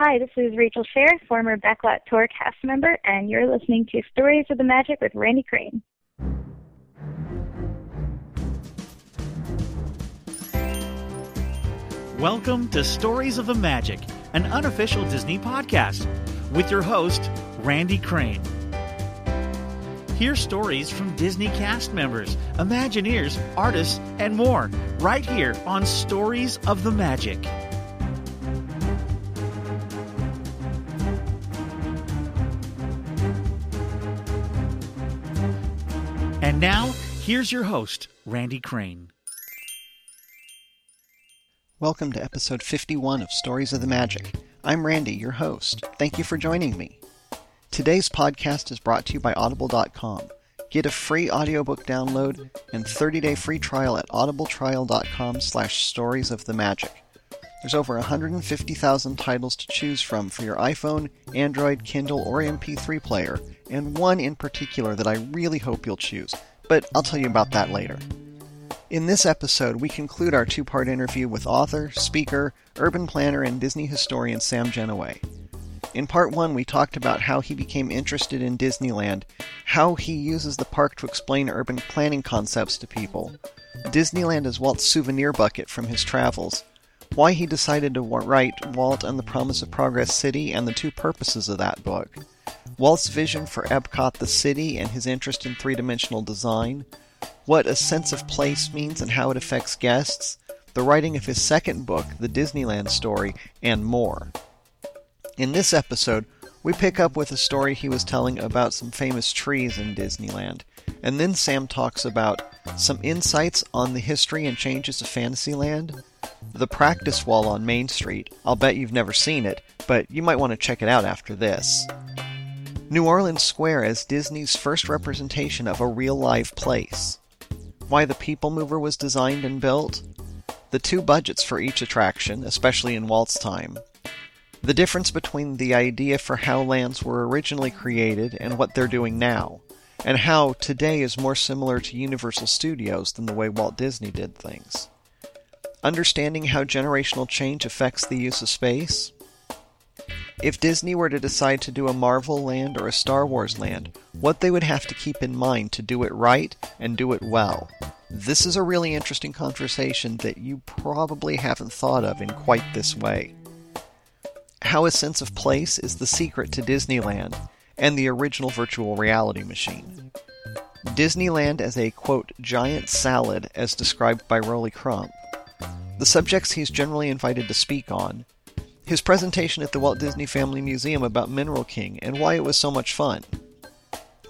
Hi, this is Rachel Scher, former Backlot Tour cast member, and you're listening to Stories of the Magic with Randy Crane. Welcome to Stories of the Magic, an unofficial Disney podcast, with your host, Randy Crane. Hear stories from Disney cast members, Imagineers, artists, and more right here on Stories of the Magic. And now, here's your host, Randy Crane. Welcome to episode 51 of Stories of the Magic. I'm Randy, your host. Thank you for joining me. Today's podcast is brought to you by Audible.com. Get a free audiobook download and 30-day free trial at audibletrial.com slash stories of the magic. There's over 150,000 titles to choose from for your iPhone, Android, Kindle, or MP3 player, and one in particular that I really hope you'll choose, but I'll tell you about that later. In this episode, we conclude our two part interview with author, speaker, urban planner, and Disney historian Sam Gennawey. In part one, we talked about how he became interested in Disneyland, how he uses the park to explain urban planning concepts to people, Disneyland as Walt's souvenir bucket from his travels, why he decided to write Walt and the Promise of Progress City, and the two purposes of that book, Walt's vision for Epcot the city and his interest in three dimensional design, what a sense of place means and how it affects guests, the writing of his second book, The Disneyland Story, and more. In this episode, we pick up with a story he was telling about some famous trees in Disneyland, and then Sam talks about some insights on the history and changes of Fantasyland, the practice wall on Main Street. I'll bet you've never seen it, but you might want to check it out after this. New Orleans Square as Disney's first representation of a real life place why the People Mover was designed and built, the two budgets for each attraction, especially in Walt's time, the difference between the idea for how lands were originally created and what they're doing now, and how today is more similar to Universal Studios than the way Walt Disney did things. Understanding how generational change affects the use of space. If Disney were to decide to do a Marvel land or a Star Wars land, what they would have to keep in mind to do it right and do it well. This is a really interesting conversation that you probably haven't thought of in quite this way. How a sense of place is the secret to Disneyland and the original virtual reality machine. Disneyland as a, quote, giant salad, as described by Rolly Crump. The subjects he's generally invited to speak on. His presentation at the Walt Disney Family Museum about Mineral King and why it was so much fun.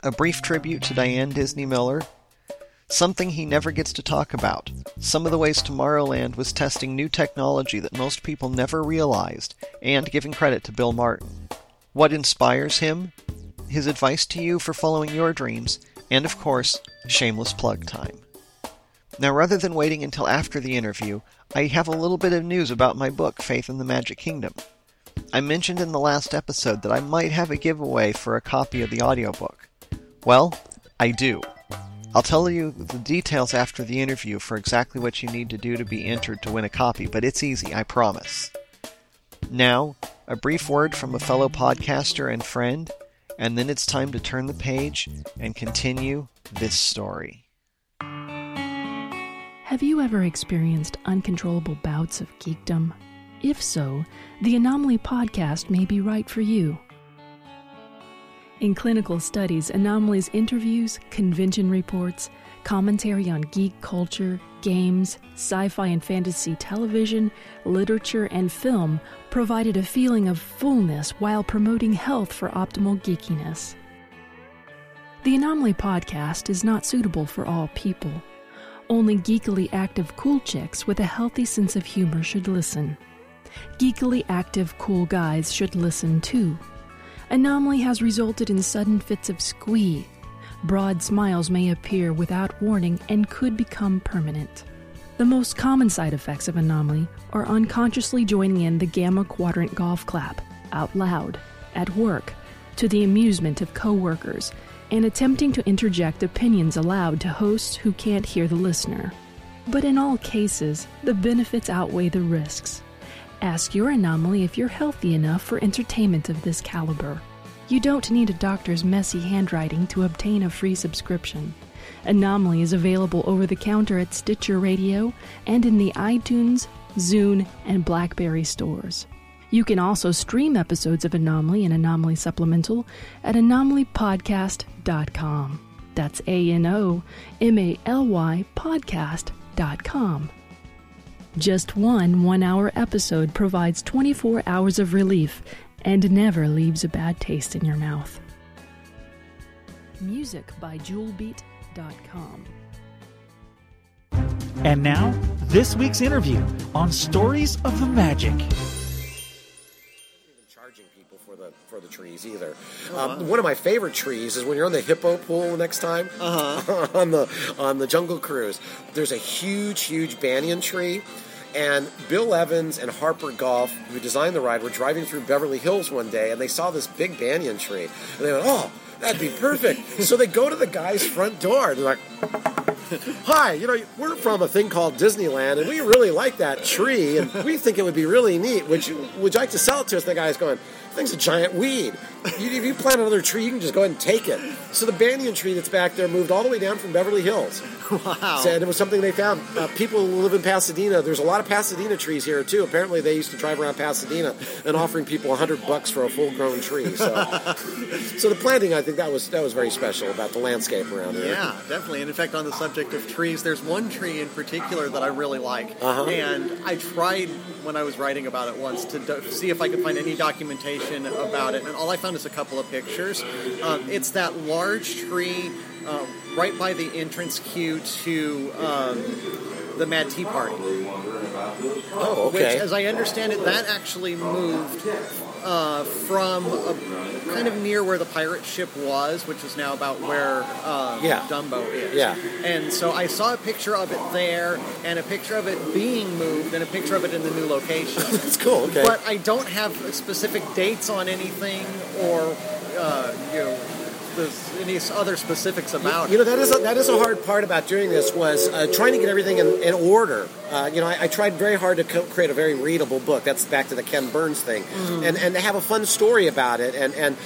A brief tribute to Diane Disney Miller Something he never gets to talk about. Some of the ways Tomorrowland was testing new technology that most people never realized, and giving credit to Bill Martin. What inspires him? His advice to you for following your dreams, and of course, shameless plug time. Now, rather than waiting until after the interview, I have a little bit of news about my book, Faith in the Magic Kingdom. I mentioned in the last episode that I might have a giveaway for a copy of the audiobook. Well, I do. I'll tell you the details after the interview for exactly what you need to do to be entered to win a copy, but it's easy, I promise. Now, a brief word from a fellow podcaster and friend, and then it's time to turn the page and continue this story. Have you ever experienced uncontrollable bouts of geekdom? If so, the Anomaly podcast may be right for you. In clinical studies, Anomalies interviews, convention reports, commentary on geek culture, games, sci fi and fantasy television, literature, and film provided a feeling of fullness while promoting health for optimal geekiness. The Anomaly podcast is not suitable for all people. Only geekily active cool chicks with a healthy sense of humor should listen. Geekily active cool guys should listen too anomaly has resulted in sudden fits of squee. Broad smiles may appear without warning and could become permanent. The most common side effects of anomaly are unconsciously joining in the gamma quadrant golf clap, out loud, at work, to the amusement of coworkers, and attempting to interject opinions aloud to hosts who can't hear the listener. But in all cases, the benefits outweigh the risks Ask your anomaly if you're healthy enough for entertainment of this caliber. You don't need a doctor's messy handwriting to obtain a free subscription. Anomaly is available over the counter at Stitcher Radio and in the iTunes, Zune, and Blackberry stores. You can also stream episodes of Anomaly and Anomaly Supplemental at anomalypodcast.com. That's A N O M A L Y podcast.com. Just one one hour episode provides 24 hours of relief and never leaves a bad taste in your mouth. Music by JewelBeat.com. And now, this week's interview on Stories of the Magic. The trees either. Um, one of my favorite trees is when you're on the hippo pool next time on the on the Jungle Cruise. There's a huge, huge banyan tree. And Bill Evans and Harper Goff, who designed the ride, were driving through Beverly Hills one day, and they saw this big banyan tree, and they went, "Oh, that'd be perfect." so they go to the guy's front door. and They're like, Hi, you know, we're from a thing called Disneyland, and we really like that tree, and we think it would be really neat. Would you, would you like to sell it to us? The guy's going, thing's a giant weed. You, if you plant another tree, you can just go ahead and take it. So the banyan tree that's back there moved all the way down from Beverly Hills. Wow. And it was something they found. Uh, people who live in Pasadena, there's a lot of Pasadena trees here, too. Apparently, they used to drive around Pasadena and offering people 100 bucks for a full grown tree. So, so the planting, I think that was, that was very special about the landscape around here. Yeah, definitely. And in fact, on the subject of trees, there's one tree in particular that I really like. Uh-huh. And I tried when I was writing about it once to do- see if I could find any documentation about it. And all I found is a couple of pictures. Um, it's that large tree uh, right by the entrance queue to um, the Mad Tea Party. Oh, Which, okay. as I understand it, that actually moved uh, from a, kind of near where the pirate ship was, which is now about where uh, Yeah. Dumbo is. Yeah. And so I saw a picture of it there, and a picture of it being moved, and a picture of it in the new location. That's cool. Okay. But I don't have specific dates on anything, or uh, you know, any other specifics about You it. know that is a, that is a hard part about doing this was uh, trying to get everything in, in order. Uh, you know, I, I tried very hard to co- create a very readable book. That's back to the Ken Burns thing, and and to have a fun story about it. And and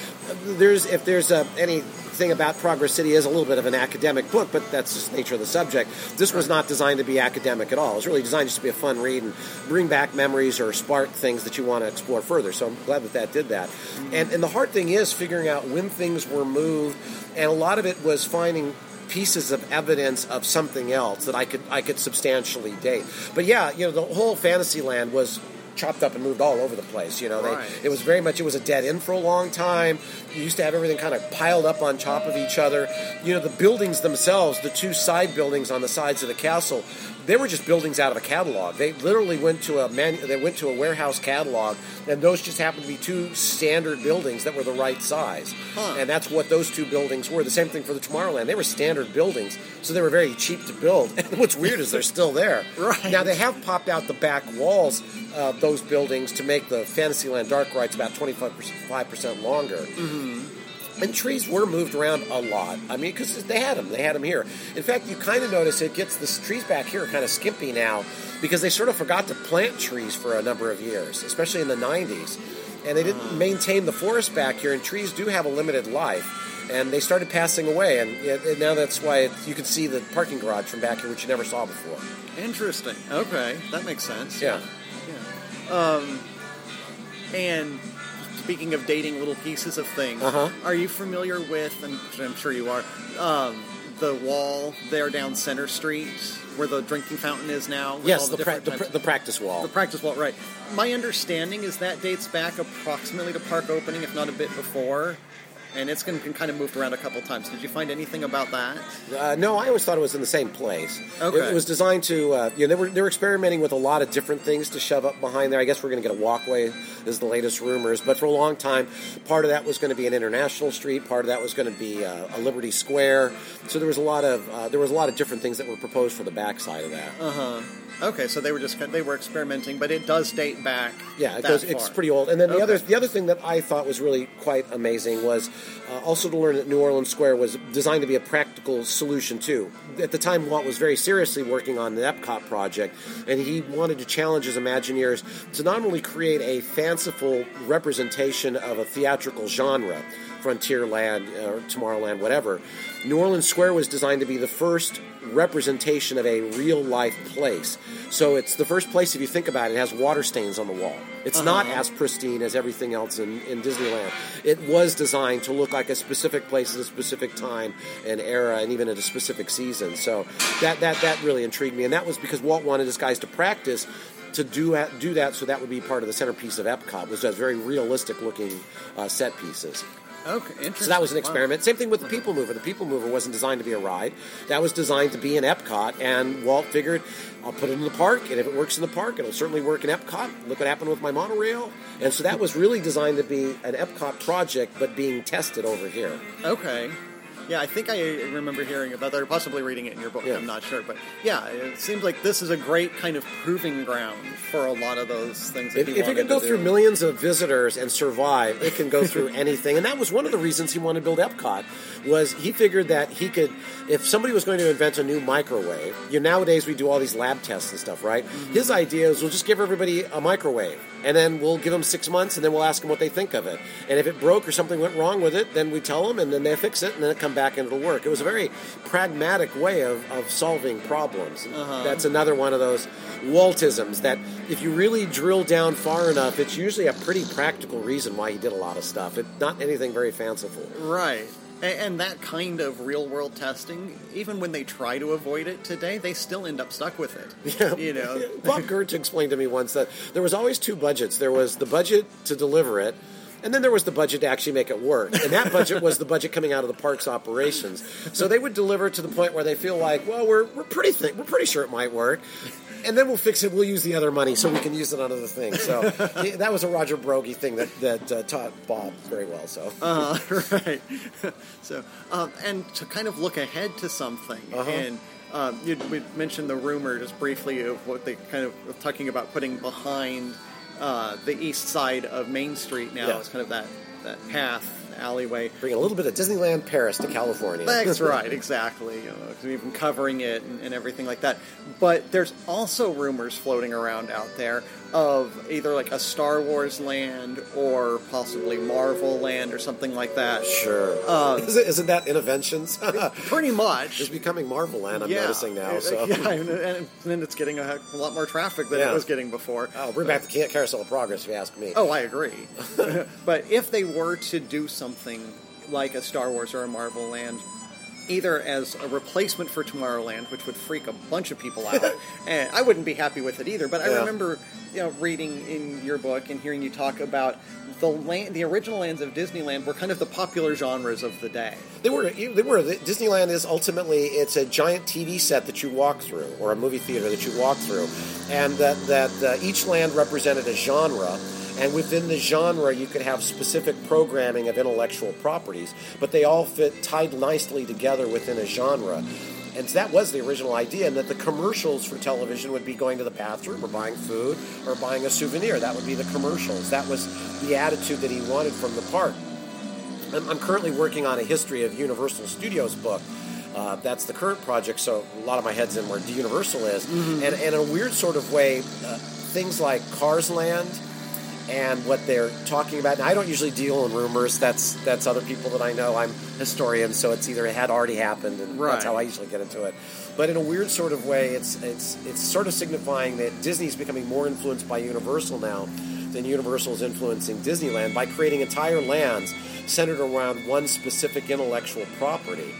there's if there's uh, anything about Progress City is a little bit of an academic book, but that's just the nature of the subject. This was not designed to be academic at all. It was really designed just to be a fun read and bring back memories or spark things that you want to explore further. So I'm glad that that did that. And and the hard thing is figuring out when things were moved, and a lot of it was finding pieces of evidence of something else that I could I could substantially date. But yeah, you know, the whole Fantasyland was chopped up and moved all over the place. You know, they, it was very much it was a dead end for a long time. You used to have everything kind of piled up on top of each other. You know, the buildings themselves, the two side buildings on the sides of the castle, they were just buildings out of a catalog. They literally went to a man, they went to a warehouse catalog, and those just happened to be two standard buildings that were the right size. Huh. And that's what those two buildings were. The same thing for the Tomorrowland. They were standard buildings, so they were very cheap to build. And what's weird is they're still there. Right. Now they have popped out the back walls of those buildings to make the Fantasyland Dark rides about 25% longer. Mm-hmm. And trees were moved around a lot. I mean, because they had them. They had them here. In fact, you kind of notice it gets the trees back here kind of skimpy now because they sort of forgot to plant trees for a number of years, especially in the 90s. And they didn't maintain the forest back here, and trees do have a limited life. And they started passing away, and, and now that's why it, you can see the parking garage from back here, which you never saw before. Interesting. Okay, that makes sense. Yeah. Yeah. Um, and speaking of dating little pieces of things, Uh-huh. are you familiar with, and I'm sure you are, um, the wall there down Center Street where the drinking fountain is now? with all Yes, the, pra- the, pr- the practice wall. the practice wall, right. My understanding is that dates back approximately to park opening, if not a bit before. And it's been been kind of moved around a couple times. Did you find anything about that? Uh, no, I always thought it was in the same place. Okay. It, it was designed to, uh, you know, they were, they were experimenting with a lot of different things to shove up behind there. I guess we're going to get a walkway, is the latest rumors. But for a long time, part of that was going to be an international street. Part of that was going to be uh, a Liberty Square. So there was a lot of uh, there was a lot of different things that were proposed for the backside of that. Uh huh. Okay, so they were just they were experimenting, but it does date back. Yeah, it goes, it's pretty old. And then the Okay. other the other thing that I thought was really quite amazing was uh, also to learn that New Orleans Square was designed to be a practical solution too. At the time, Walt was very seriously working on the Epcot project, and he wanted to challenge his Imagineers to not only create a fanciful representation of a theatrical genre. Frontierland or Tomorrowland, whatever. New Orleans Square was designed to be the first representation of a real life place. So it's the first place, if you think about it, it has water stains on the wall. It's not as pristine as everything else in, in Disneyland. It was designed to look like a specific place at a specific time and era and even at a specific season. So that, that, that really intrigued me. And that was because Walt wanted his guys to practice to do do that so that would be part of the centerpiece of Epcot was those very realistic looking uh, set pieces. Okay, interesting. So that was an Wow. experiment. Same thing with the People Mover. The People Mover wasn't designed to be a ride. That was designed to be in Epcot, and Walt figured, I'll put it in the park, and if it works in the park, it'll certainly work in Epcot. Look what happened with my monorail. And so that was really designed to be an Epcot project, but being tested over here. Okay. Yeah, I think I remember hearing about that, or possibly reading it in your book. Yeah. I'm not sure, but yeah, it seems like this is a great kind of proving ground for a lot of those things. That If, if it can go through millions of visitors and survive, it can go through anything. And that was one of the reasons he wanted to build Epcot. Was he figured that he could, if somebody was going to invent a new microwave, you know, nowadays we do all these lab tests and stuff, right? Mm-hmm. His idea is we'll just give everybody a microwave, and then we'll give them six months, and then we'll ask them what they think of it. And if it broke or something went wrong with it, then we tell them, and then they fix it, and then it come back and it'll work. It was a very pragmatic way of, of solving problems. Uh-huh. That's another one of those Waltisms that if you really drill down far enough, it's usually a pretty practical reason why he did a lot of stuff. It's not anything very fanciful. Right. And that kind of real world testing, even when they try to avoid it today, they still end up stuck with it. Yeah. You know? Bob Gurr explained to me once that there was always two budgets. There was the budget to deliver it, and then there was the budget to actually make it work. And that budget was the budget coming out of the park's operations. So they would deliver to the point where they feel like, well, we're, we're pretty th- we're pretty sure it might work. And then we'll fix it. We'll use the other money so we can use it on other things. So that was a Roger Broggie thing that that uh, taught Bob very well. So Uh, right. so, um, and to kind of look ahead to something, Uh-huh. and um, you we mentioned the rumor just briefly of what they kind of were talking about putting behind uh, the east side of Main Street now. Yeah. It's kind of that that path alleyway. bring a little bit of Disneyland Paris to California. That's right, exactly. You know, been covering it and, and everything like that. But there's also rumors floating around out there of either like a Star Wars land or possibly Marvel land or something like that. Sure. Um, isn't, isn't that Innoventions? Pretty much. it's becoming Marvel Land, I'm yeah. noticing now. So. Yeah, and, and then it's getting a, heck- a lot more traffic than Yeah. it was getting before. Oh, bring back the Carousel of Progress, if you ask me. Oh, I agree. but if they were to do something like a Star Wars or a Marvel land, either as a replacement for Tomorrowland, which would freak a bunch of people out, and I wouldn't be happy with it either. But I Yeah. remember, you know, reading in your book and hearing you talk about the land, the original lands of Disneyland were kind of the popular genres of the day. They were. They were. Disneyland is ultimately it's a giant TV set that you walk through, or a movie theater that you walk through, and that that uh, each land represented a genre. And within the genre, you could have specific programming of intellectual properties, but they all fit tied nicely together within a genre. And so that was the original idea, and that the commercials for television would be going to the bathroom or buying food or buying a souvenir. That would be the commercials. That was the attitude that he wanted from the park. I'm, I'm currently working on a history of Universal Studios book. Uh, that's the current project, so a lot of my head's in where Universal is. And, and in a weird sort of way, uh, things like Cars Land and what they're talking about. And I don't usually deal in rumors. That's that's other people that I know. I'm a historian, so it's either it had already happened, and Right. that's how I usually get into it. But in a weird sort of way, it's it's it's sort of signifying that Disney's becoming more influenced by Universal now than Universal is influencing Disneyland by creating entire lands centered around one specific intellectual property.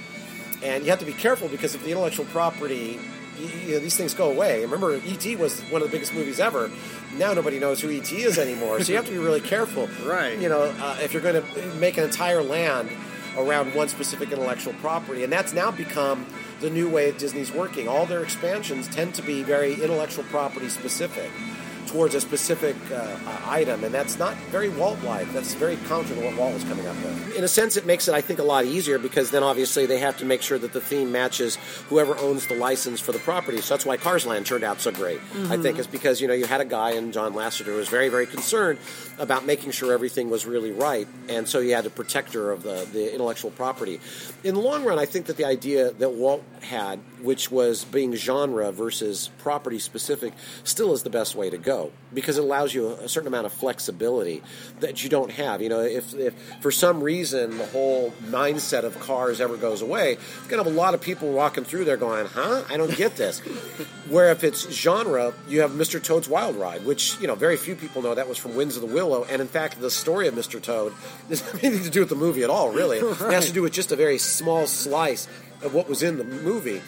And you have to be careful because if the intellectual property, you, know, these things go away. Remember, E.T. was one of the biggest movies ever. Now nobody knows who E.T. is anymore. so you have to be really careful. Right. You know, uh, if you're going to make an entire land around one specific intellectual property, and that's now become the new way of Disney's working. All their expansions tend to be very intellectual property specific. Towards a specific uh, item, and that's not very Walt-like. That's very counter to what Walt was coming up with. In a sense, it makes it, I think, a lot easier because then obviously they have to make sure that the theme matches whoever owns the license for the property. So that's why Cars Land turned out so great. I think is because you know you had a guy in John Lasseter who was very, very concerned about making sure everything was really right, and so you had a protector of the, the intellectual property. In the long run, I think that the idea that Walt had, which was being genre versus property specific, still is the best way to go because it allows you a, certain amount of flexibility that you don't have. You know, if, if for some reason the whole mindset of cars ever goes away, you're going to have a lot of people walking through there going, huh? I don't get this. Where if it's genre, you have Mr. Toad's Wild Ride, which, you know, very few people know that was from Winds of the Willow. And in fact, the story of Mr. Toad doesn't have anything to do with the movie at all, really. It has to do with just a very small slice of what was in the movie.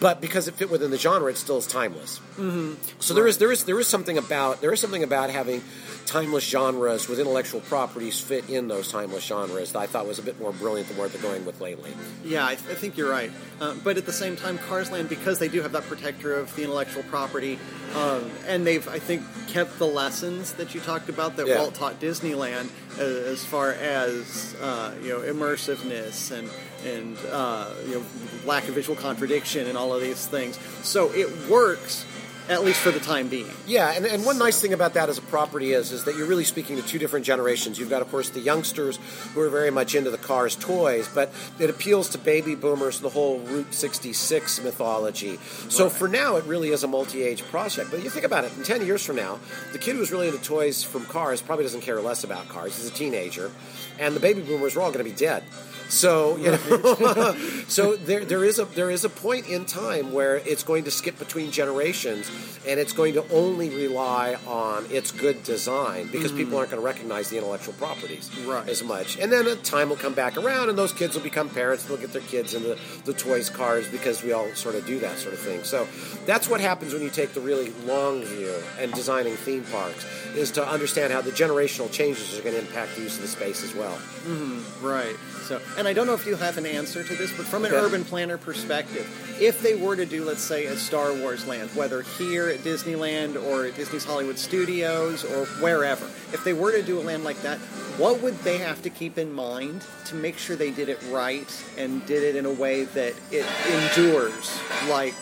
But because it fit within the genre, it still is timeless. Mm-hmm. So there is there is there is something about there is something about having timeless genres with intellectual properties fit in those timeless genres that I thought was a bit more brilliant than what they're going with lately. Yeah, I, I think you're right. Uh, but at the same time, Cars Land, because they do have that protector of the intellectual property, um, and they've, I think, kept the lessons that you talked about that Yeah. Walt taught Disneyland uh, as far as uh, you know immersiveness and and uh, you know lack of visual contradiction and all of these things. So it works at least for the time being. Yeah, and, and one nice thing about that as a property is is that you're really speaking to two different generations. You've got, of course, the youngsters who are very much into the cars toys, but it appeals to baby boomers, the whole Route 66 mythology. So for now, it really is a multi-age project. But you think about it, in 10 years from now, the kid who's really into toys from cars probably doesn't care less about cars. He's a teenager, and the baby boomers are all going to be dead. So you know, so there there is a there is a point in time where it's going to skip between generations, and it's going to only rely on its good design because people mm. aren't going to recognize the intellectual properties Right. as much. And then a time will come back around, and those kids will become parents. They'll get their kids into the toys cars because we all sort of do that sort of thing. So that's what happens when you take the really long view and designing theme parks is to understand how the generational changes are going to impact the use of the space as well. Mm-hmm. Right. So, and I don't know if you have an answer to this, but from an urban planner perspective, if they were to do, let's say, a Star Wars land, whether here at Disneyland or at Disney's Hollywood Studios or wherever, if they were to do a land like that, what would they have to keep in mind to make sure they did it right and did it in a way that it endures like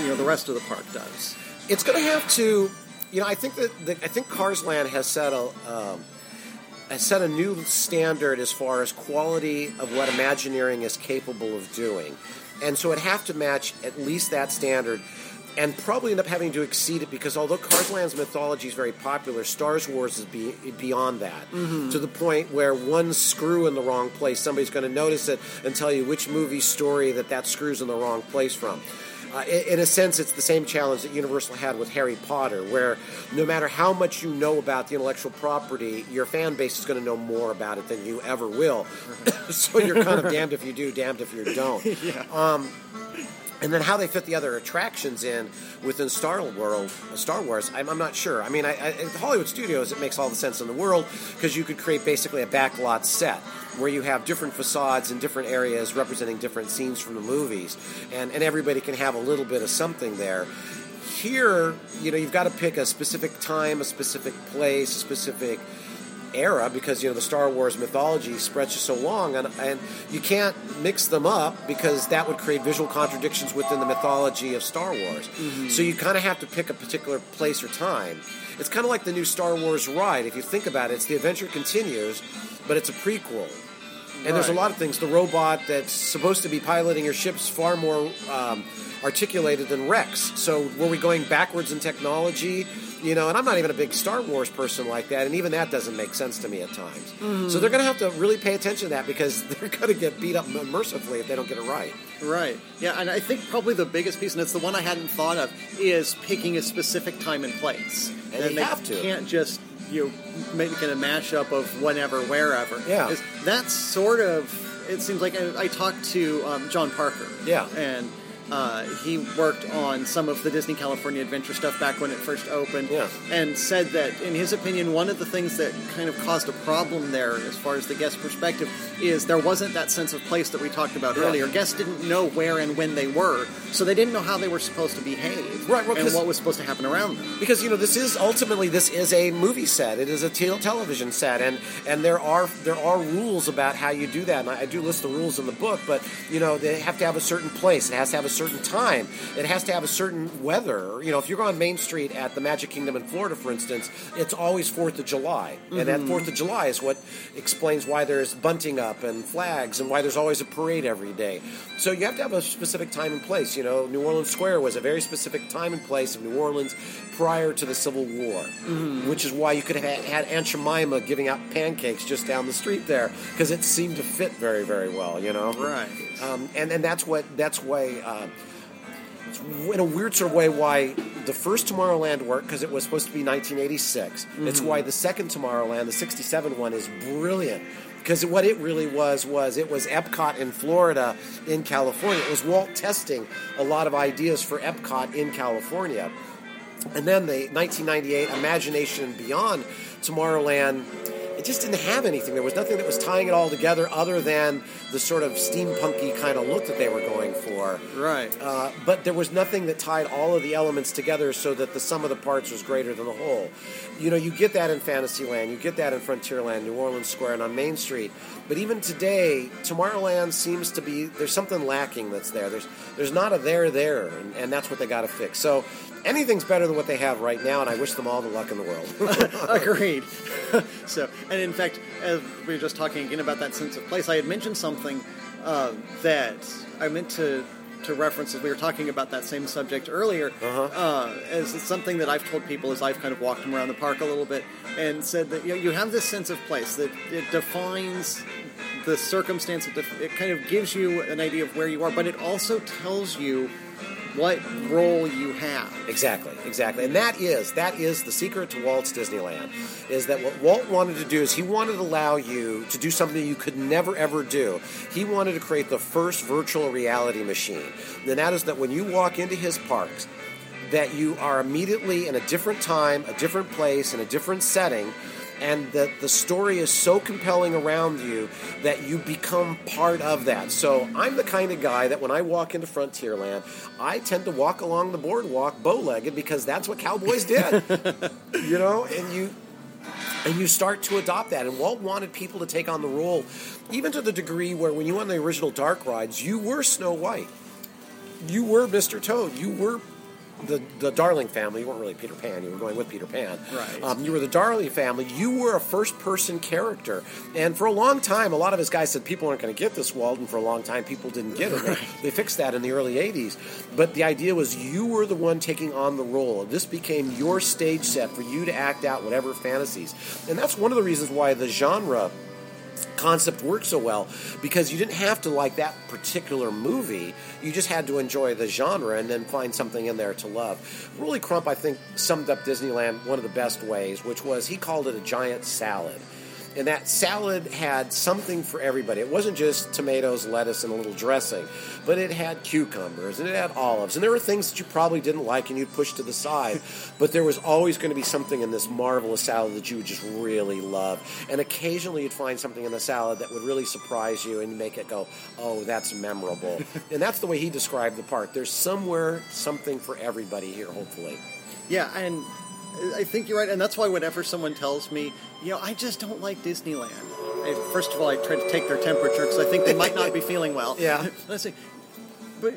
you know the rest of the park does? it's going to have to you know i think that the, i think cars land has set a um, set a new standard as far as quality of what imagineering is capable of doing. And so it have to match at least that standard and probably end up having to exceed it because although Cars Land's mythology is very popular, Star Wars is be, beyond that. Mm-hmm. To the point where one screw in the wrong place, somebody's going to notice it and tell you which movie story that that screw's in the wrong place from. Uh, in, in a sense, it's the same challenge that Universal had with Harry Potter, where no matter how much you know about the intellectual property, your fan base is going to know more about it than you ever will. so you're kind of damned if you do, damned if you don't. Um, and then how they fit the other attractions in within Star World, Star Wars, I'm, I'm not sure. I mean, I, I, at Hollywood Studios, it makes all the sense in the world because you could create basically a backlot set where you have different facades in different areas representing different scenes from the movies, and, and everybody can have a little bit of something there. Here, you know, you've got to pick a specific time, a specific place, a specific era because you know the Star Wars mythology stretches so long, and, and you can't mix them up because that would create visual contradictions within the mythology of Star Wars. Mm-hmm. So you kind of have to pick a particular place or time. It's kind of like the new Star Wars ride. If you think about it, it's the adventure continues, but it's a prequel. And there's a lot of things. The robot that's supposed to be piloting your ship's far more um, articulated than Rex. So were we going backwards in technology? You know, and I'm not even a big Star Wars person like that, and even that doesn't make sense to me at times. So they're going to have to really pay attention to that because they're going to get beat up mercifully if they don't get it right. Right. Yeah, and I think probably the biggest piece, and it's the one I hadn't thought of, is picking a specific time and place. And they have to. can't just you know, make it a mashup of whenever, wherever. Yeah. That's sort of. It seems like I, I talked to um, John Parker. Yeah. And Uh, he worked on some of the Disney California Adventure stuff back when it first opened, Yeah. and said that, in his opinion, one of the things that kind of caused a problem there, as far as the guest perspective, is there wasn't that sense of place that we talked about Yeah. earlier. Guests didn't know where and when they were, so they didn't know how they were supposed to behave, Right, well, and what was supposed to happen around them. because you know this is ultimately this is a movie set it is a tel- television set and and there are there are rules about how you do that and I, I do list the rules in the book but you know they have to have a certain place it has to have a certain time it has to have a certain weather you know if you're on main street at the magic kingdom in florida for instance it's always fourth of july and that fourth of july is what explains why there's bunting up and flags and why there's always a parade every day so you have to have a specific time and place you know new orleans square was a very specific time and place of new orleans prior to the Civil War, which is why you could have had Aunt Jemima giving out pancakes just down the street there because it seemed to fit very, very well, you know. Right. Um, and and that's what that's why. Uh, in a weird sort of way, why the first Tomorrowland worked because it was supposed to be 1986. It's mm-hmm. why the second Tomorrowland, the 67 one, is brilliant because what it really was was it was Epcot in Florida in California. It was Walt testing a lot of ideas for Epcot in California. And then the 1998 Imagination and Beyond Tomorrowland, it just didn't have anything. There was nothing that was tying it all together other than the sort of steampunky kind of look that they were going for. Right. Uh, but there was nothing that tied all of the elements together so that the sum of the parts was greater than the whole. You know, you get that in Fantasyland, you get that in Frontierland, New Orleans Square, and on Main Street. But even today, Tomorrowland seems to be there's something lacking that's there. There's there's not a there there, and, and that's what they got to fix. So anything's better than what they have right now, and I wish them all the luck in the world. Agreed. so, and in fact, as we were just talking again about that sense of place, I had mentioned something uh, that I meant to to reference as we were talking about that same subject earlier. uh as something that I've told people as I've kind of walked them around the park a little bit and said that you, know, you have this sense of place that it defines the circumstance. It, def- it kind of gives you an idea of where you are, but it also tells you what role you have. Exactly, exactly. And that is that is the secret to Walt's Disneyland is that what Walt wanted to do is he wanted to allow you to do something you could never ever do. He wanted to create the first virtual reality machine. And that is that when you walk into his parks that you are immediately in a different time, a different place, in a different setting, and that the story is so compelling around you that you become part of that. So I'm the kind of guy that when I walk into Frontierland, I tend to walk along the boardwalk bow-legged because that's what cowboys did. you know, and you and you start to adopt that. And Walt wanted people to take on the role, even to the degree where when you went on the original Dark rides, you were Snow White, you were Mr. Toad, you were the the Darling family. You weren't really Peter Pan. You were going with Peter Pan. Right. Um, you were the Darling family. You were a first person character, and for a long time, a lot of his guys said people aren't going to get this, Walden. For a long time, people didn't get it. They, they fixed that in the early '80s. But the idea was you were the one taking on the role. This became your stage set for you to act out whatever fantasies, and that's one of the reasons why the genre concept worked so well because you didn't have to like that particular movie. You just had to enjoy the genre and then find something in there to love. Rolly Crump, I think, summed up Disneyland one of the best ways, which was he called it a giant salad. And that salad had something for everybody. It wasn't just tomatoes, lettuce, and a little dressing, but it had cucumbers and it had olives. And there were things that you probably didn't like and you'd push to the side. but there was always going to be something in this marvelous salad that you would just really love. And occasionally you'd find something in the salad that would really surprise you and make it go, oh, that's memorable. and that's the way he described the park. There's somewhere something for everybody here, hopefully. Yeah, and I think you're right, and that's why whenever someone tells me, you know, I just don't like Disneyland. I, first of all, I try to take their temperature because I think they might not be feeling well. Yeah. I say, but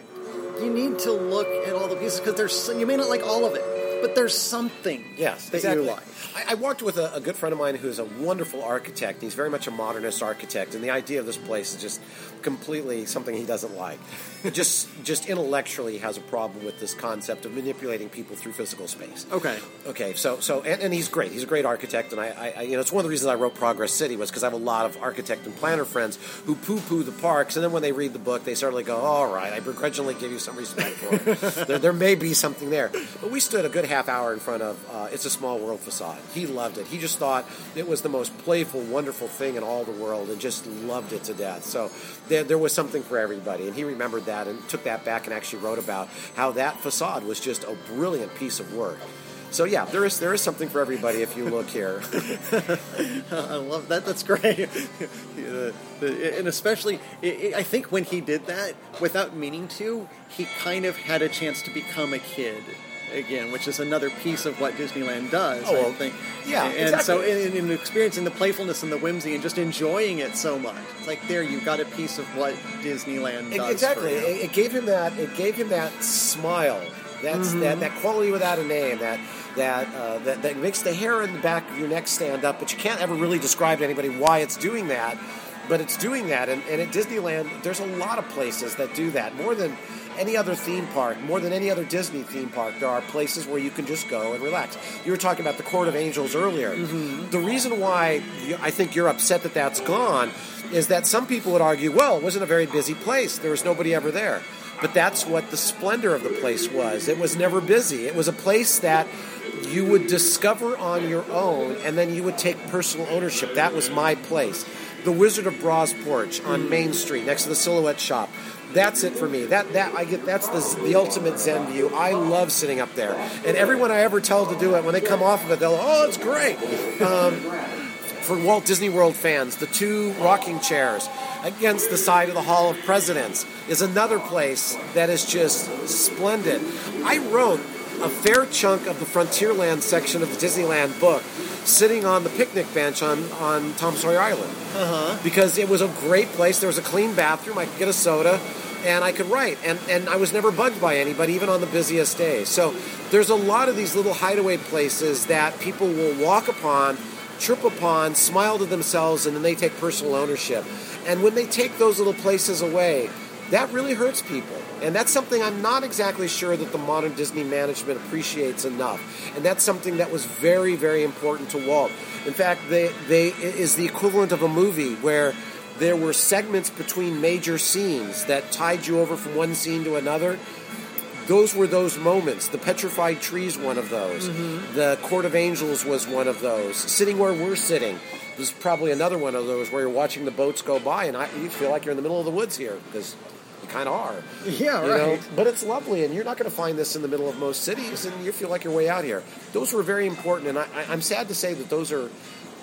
you need to look at all the pieces because there's you may not like all of it, but there's something Yes, that exactly. you like. I, I worked with a, a good friend of mine who's a wonderful architect. He's very much a modernist architect, and the idea of this place is just completely something he doesn't like. just, just intellectually has a problem with this concept of manipulating people through physical space. Okay. Okay, so so and, and he's great. He's a great architect, and I, I, I you know it's one of the reasons I wrote Progress City was because I have a lot of architect and planner friends who poo-poo the parks, and then when they read the book, they like go, "All right, I begrudgingly give you some respect for it. there, there may be something there." But we stood a good half hour in front of uh, It's a Small World facade. He loved it. He just thought it was the most playful, wonderful thing in all the world, and just loved it to death. So there, there was something for everybody, and he remembered that and took that back and actually wrote about how that facade was just a brilliant piece of work. So yeah, there is there is something for everybody if you look here. I love that. That's great. The- and especially, I think when he did that, without meaning to, he kind of had a chance to become a kid again, which is another piece of what Disneyland does. Oh, well, I think. yeah, and so in, in experiencing the playfulness and the whimsy and just enjoying it so much, it's like there you've got a piece of what Disneyland does. exactly. It, it gave him that. It gave him that smile. That's Mm-hmm. that, that quality without a name. That that, uh, that that makes the hair in the back of your neck stand up. But you can't ever really describe to anybody why it's doing that. But it's doing that. And, and at Disneyland, there's a lot of places that do that. More than any other theme park, more than any other Disney theme park, there are places where you can just go and relax. You were talking about the Court of Angels earlier. Mm-hmm. The reason why I think you're upset that that's gone is that some people would argue, well, it wasn't a very busy place. There was nobody ever there. But that's what the splendor of the place was. It was never busy. It was a place that you would discover on your own and then you would take personal ownership. That was my place. The Wizard of Bras porch on mm. Main Street next to the Silhouette Shop. That's it for me. That that I get. That's the the ultimate Zen view. I love sitting up there, and everyone I ever tell to do it, when they come off of it, they'll, oh, it's great. Um, for Walt Disney World fans, the two rocking chairs against the side of the Hall of Presidents is another place that is just splendid. I wrote a fair chunk of the Frontierland section of the Disneyland book sitting on the picnic bench on, on Tom Sawyer Island. Uh-huh. Because it was a great place. There was a clean bathroom. I could get a soda and I could write. And, and I was never bugged by anybody, even on the busiest days. So there's a lot of these little hideaway places that people will walk upon trip upon, smile to themselves, and then they take personal ownership. And when they take those little places away, that really hurts people. And that's something I'm not exactly sure that the modern Disney management appreciates enough. And that's something that was very, very important to Walt. In fact, they, they it is the equivalent of a movie where there were segments between major scenes that tied you over from one scene to another those were those moments. The petrified trees, one of those. Mm-hmm. The Court of Angels was one of those. Sitting where we're sitting was probably another one of those where you're watching the boats go by and I, you feel like you're in the middle of the woods here because kind of are. Yeah, You know? right. But it's lovely, and you're not going to find this in the middle of most cities, and you feel like you're way out here. Those were very important, and I, I'm sad to say that those are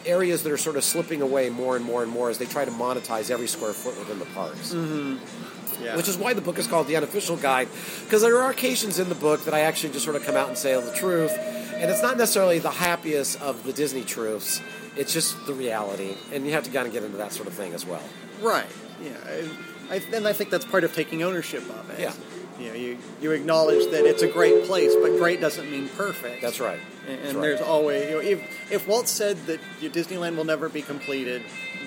areas that are sort of slipping away more and more and more as they try to monetize every square foot within the parks mm-hmm. Yeah. which is why the book is called the unofficial guide because there are occasions in the book that i actually just sort of come out and say the truth and it's not necessarily the happiest of the disney truths it's just the reality and you have to kind of get into that sort of thing as well Right. Yeah. I, and I think that's part of taking ownership of it. Yeah. You know, you, you acknowledge that it's a great place, but great doesn't mean perfect. that's right And, That's right. there's always, you know, if if Walt said that Disneyland will never be completed,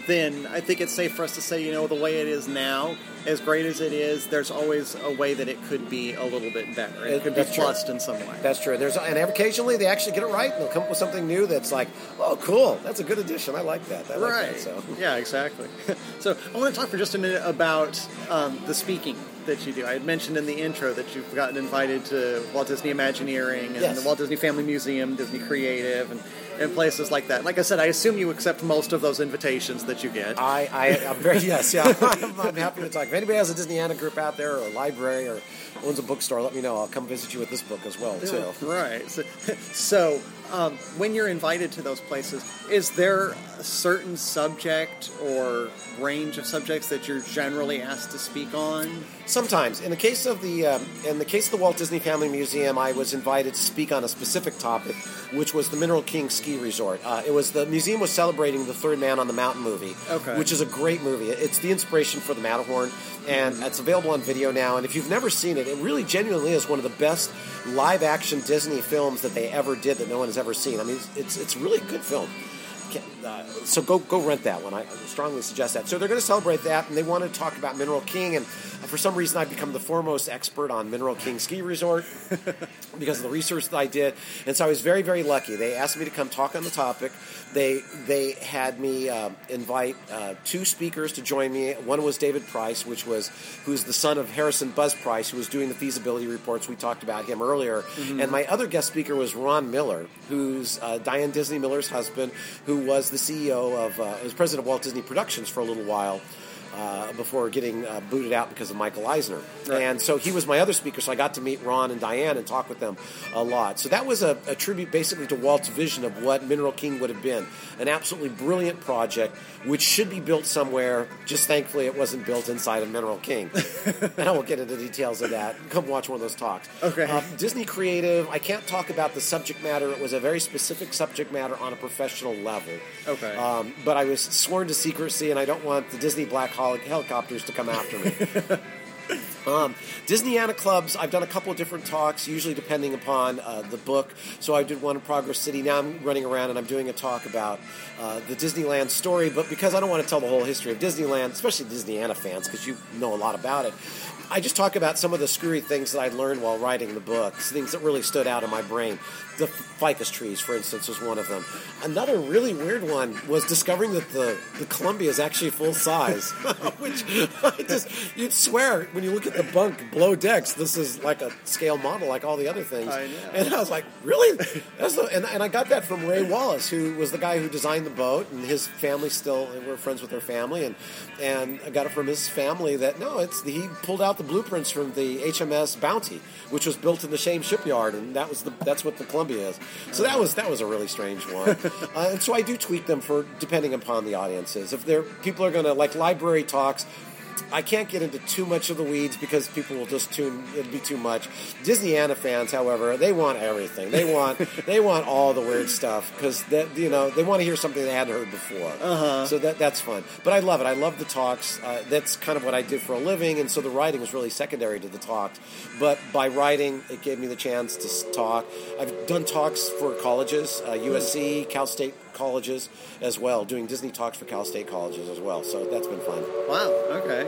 then I think it's safe for us to say, you know, the way it is now, as great as it is, there's always a way that it could be a little bit better. It, It- could be true. in some way. that's true there's and occasionally they actually get it right and they'll come up with something new that's like oh cool that's a good addition i like that I like right. that, so Yeah, exactly. so I want to talk for just a minute about um, the speaking that you do. I had mentioned in the intro that you've gotten invited to Walt Disney Imagineering and Yes. the Walt Disney Family Museum, Disney Creative, and, and places like that. Like I said, I assume you accept most of those invitations that you get. I, I, I'm very yes, yeah. I'm, I'm happy to talk. If anybody has a Disneyana group out there, or a library, or owns a bookstore, let me know. I'll come visit you with this book as well too. Right. So, so um, when you're invited to those places, is there a certain subject or range of subjects that you're generally asked to speak on? Sometimes, in the case of the um, in the case of the Walt Disney Family Museum, I was invited to speak on a specific topic, which was the Mineral King Ski Resort. Uh, it was the museum was celebrating the Third Man on the Mountain movie, Okay. which is a great movie. It's the inspiration for the Matterhorn, and it's available on video now. And if you've never seen it, it really genuinely is one of the best live action Disney films that they ever did that no one has ever seen. I mean, it's it's, it's really a good film. Uh, so go go rent that one. I strongly suggest that. So they're going to celebrate that, and they want to talk about Mineral King. And for some reason, I've become the foremost expert on Mineral King Ski Resort because of the research that I did. And so I was very very lucky. They asked me to come talk on the topic. They they had me uh, invite uh, two speakers to join me. One was David Price, which was who's the son of Harrison Buzz Price, who was doing the feasibility reports. We talked about him earlier. Mm-hmm. And my other guest speaker was Ron Miller, who's uh, Diane Disney Miller's husband, who was the CEO of uh, was president of Walt Disney Productions for a little while uh, before getting uh, booted out because of Michael Eisner. Right. And so he was my other speaker, so I got to meet Ron and Diane and talk with them a lot. So that was a, a tribute basically to Walt's vision of what Mineral King would have been an absolutely brilliant project which should be built somewhere. Just thankfully, it wasn't built inside of Mineral King. and I won't get into details of that. Come watch one of those talks. Okay. Uh, Disney Creative, I can't talk about the subject matter. It was a very specific subject matter on a professional level. Okay. Um, but I was sworn to secrecy, and I don't want the Disney Black helicopters to come after me. Um, Disneyana clubs, I've done a couple of different talks, usually depending upon uh, the book. So I did one in Progress City. Now I'm running around and I'm doing a talk about uh, the Disneyland story. But because I don't want to tell the whole history of Disneyland, especially Disneyana fans, because you know a lot about it, I just talk about some of the screwy things that I learned while writing the book, things that really stood out in my brain. The ficus trees, for instance, was one of them. Another really weird one was discovering that the, the Columbia is actually full size, which I just you'd swear when you look at the bunk below decks, this is like a scale model, like all the other things. I and I was like, really? The, and, and I got that from Ray Wallace, who was the guy who designed the boat, and his family still we're friends with their family, and and I got it from his family that no, it's he pulled out the blueprints from the HMS Bounty, which was built in the same shipyard, and that was the that's what the Columbia is. So that was that was a really strange one. uh, and so I do tweak them for depending upon the audiences. If they're people are going to like library talks, I can't get into too much of the weeds because people will just tune. It'd be too much. Disneyana fans, however, they want everything. They want they want all the weird stuff because that you know they want to hear something they hadn't heard before. Uh-huh. So that that's fun. But I love it. I love the talks. Uh, that's kind of what I did for a living, and so the writing was really secondary to the talks. But by writing, it gave me the chance to talk. I've done talks for colleges, uh, USC, Cal State colleges as well, doing Disney talks for Cal State colleges as well. So that's been fun. Wow. Okay.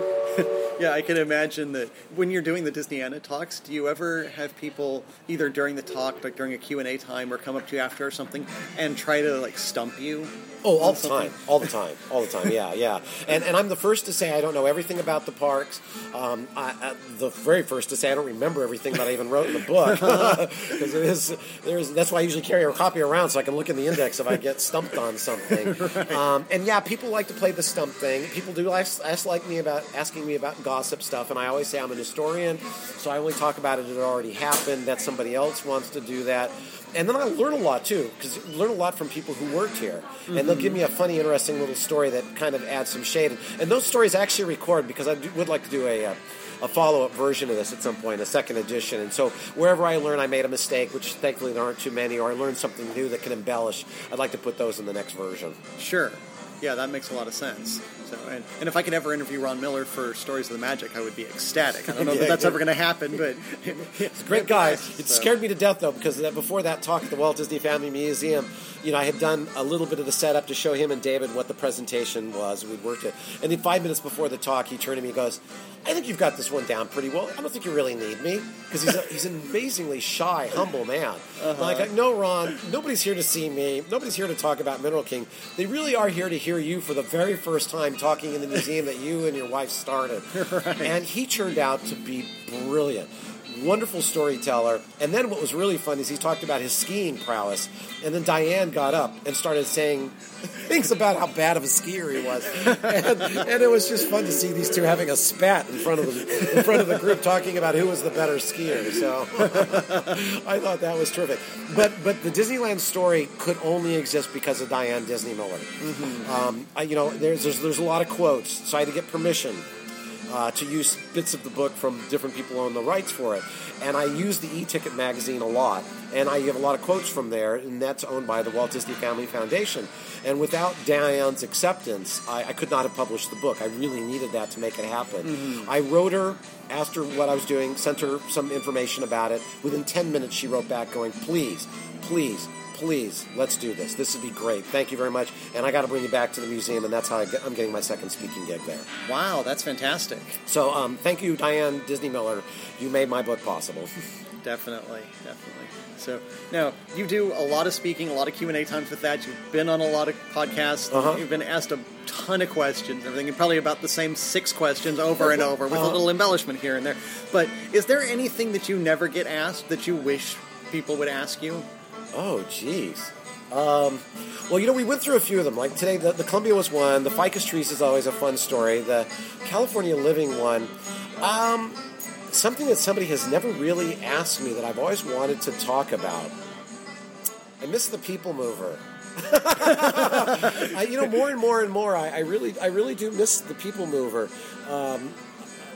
yeah, I can imagine that when you're doing the Disneyana talks, do you ever have people either during the talk, but during a Q and A time, or come up to you after or something and try to like stump you? Oh, all the time, all the time, all the time. Yeah, yeah. And and I'm the first to say I don't know everything about the parks. Um, I, I, the very first to say I don't remember everything that I even wrote in the book because it is there's that's why I usually carry a copy around so I can look in the index if I get stumped on something. right. um, and yeah, people like to play the stump thing. People do ask, ask like me about asking me about gossip stuff, and I always say I'm an historian, so I only talk about it that already happened. That somebody else wants to do that and then I learn a lot too because learn a lot from people who worked here, mm-hmm. and they'll give me a funny, interesting little story that kind of adds some shade. And those stories actually record because I do, would like to do a. a, a follow-up version of this at some point, a second edition, and so wherever I learn I made a mistake, which thankfully there aren't too many, or I learned something new that can embellish, I'd like to put those in the next version. Sure, yeah, that makes a lot of sense. So, and, and if I could ever interview Ron Miller for Stories of the Magic, I would be ecstatic. I don't know yeah, that's yeah. ever going to happen, but he's a great guy. It so. scared me to death though because before that talk at the Walt Disney Family Museum, you know, I had done a little bit of the setup to show him and David what the presentation was. We'd worked it, and then five minutes before the talk, he turned to me and goes, "I think you've got this one down pretty well. I don't think you really need me because he's a, he's an amazingly shy, humble man. Uh-huh. Like, no, Ron, nobody's here to see me. Nobody's here to talk about Mineral King. They really are here to hear you for the very first time talking in the museum that you and your wife started. right. And he turned out to be brilliant wonderful storyteller. And then what was really fun is he talked about his skiing prowess. And then Diane got up and started saying things about how bad of a skier he was. And, and, it was just fun to see these two having a spat in front of the in front of the group talking about who was the better skier. So I thought that was terrific. But but the Disneyland story could only exist because of Diane Disney Miller. Mm-hmm. Um, I, you know, there's, there's there's a lot of quotes, so I had to get permission uh, to use bits of the book from different people who own the rights for it. And I use the e-ticket magazine a lot, and I have a lot of quotes from there, and that's owned by the Walt Disney Family Foundation. And without Diane's acceptance, I, I could not have published the book. I really needed that to make it happen. Mm-hmm. I wrote her, asked her what I was doing, sent her some information about it. Within 10 minutes, she wrote back going, please, please, please, let's do this. This would be great. Thank you very much. And I got to bring you back to the museum, and that's how I get, I'm getting my second speaking gig there. Wow, that's fantastic. So um, thank you, Diane Disney Miller. You made my book possible. Definitely, definitely. So now you do a lot of speaking, a lot of Q and A times with that. You've been on a lot of podcasts. Uh-huh. You've been asked a ton of questions, everything, and probably about the same six questions over and over with Uh-huh. a little embellishment here and there. But is there anything that you never get asked that you wish people would ask you? Oh, jeez. Um, well, you know, we went through a few of them. Like today, the, the Columbia was one. The ficus trees is always a fun story. The California living one. Um, something that somebody has never really asked me that I've always wanted to talk about. I miss the people mover. I, you know, more and more and more, I, I really, I really do miss the people mover. Um,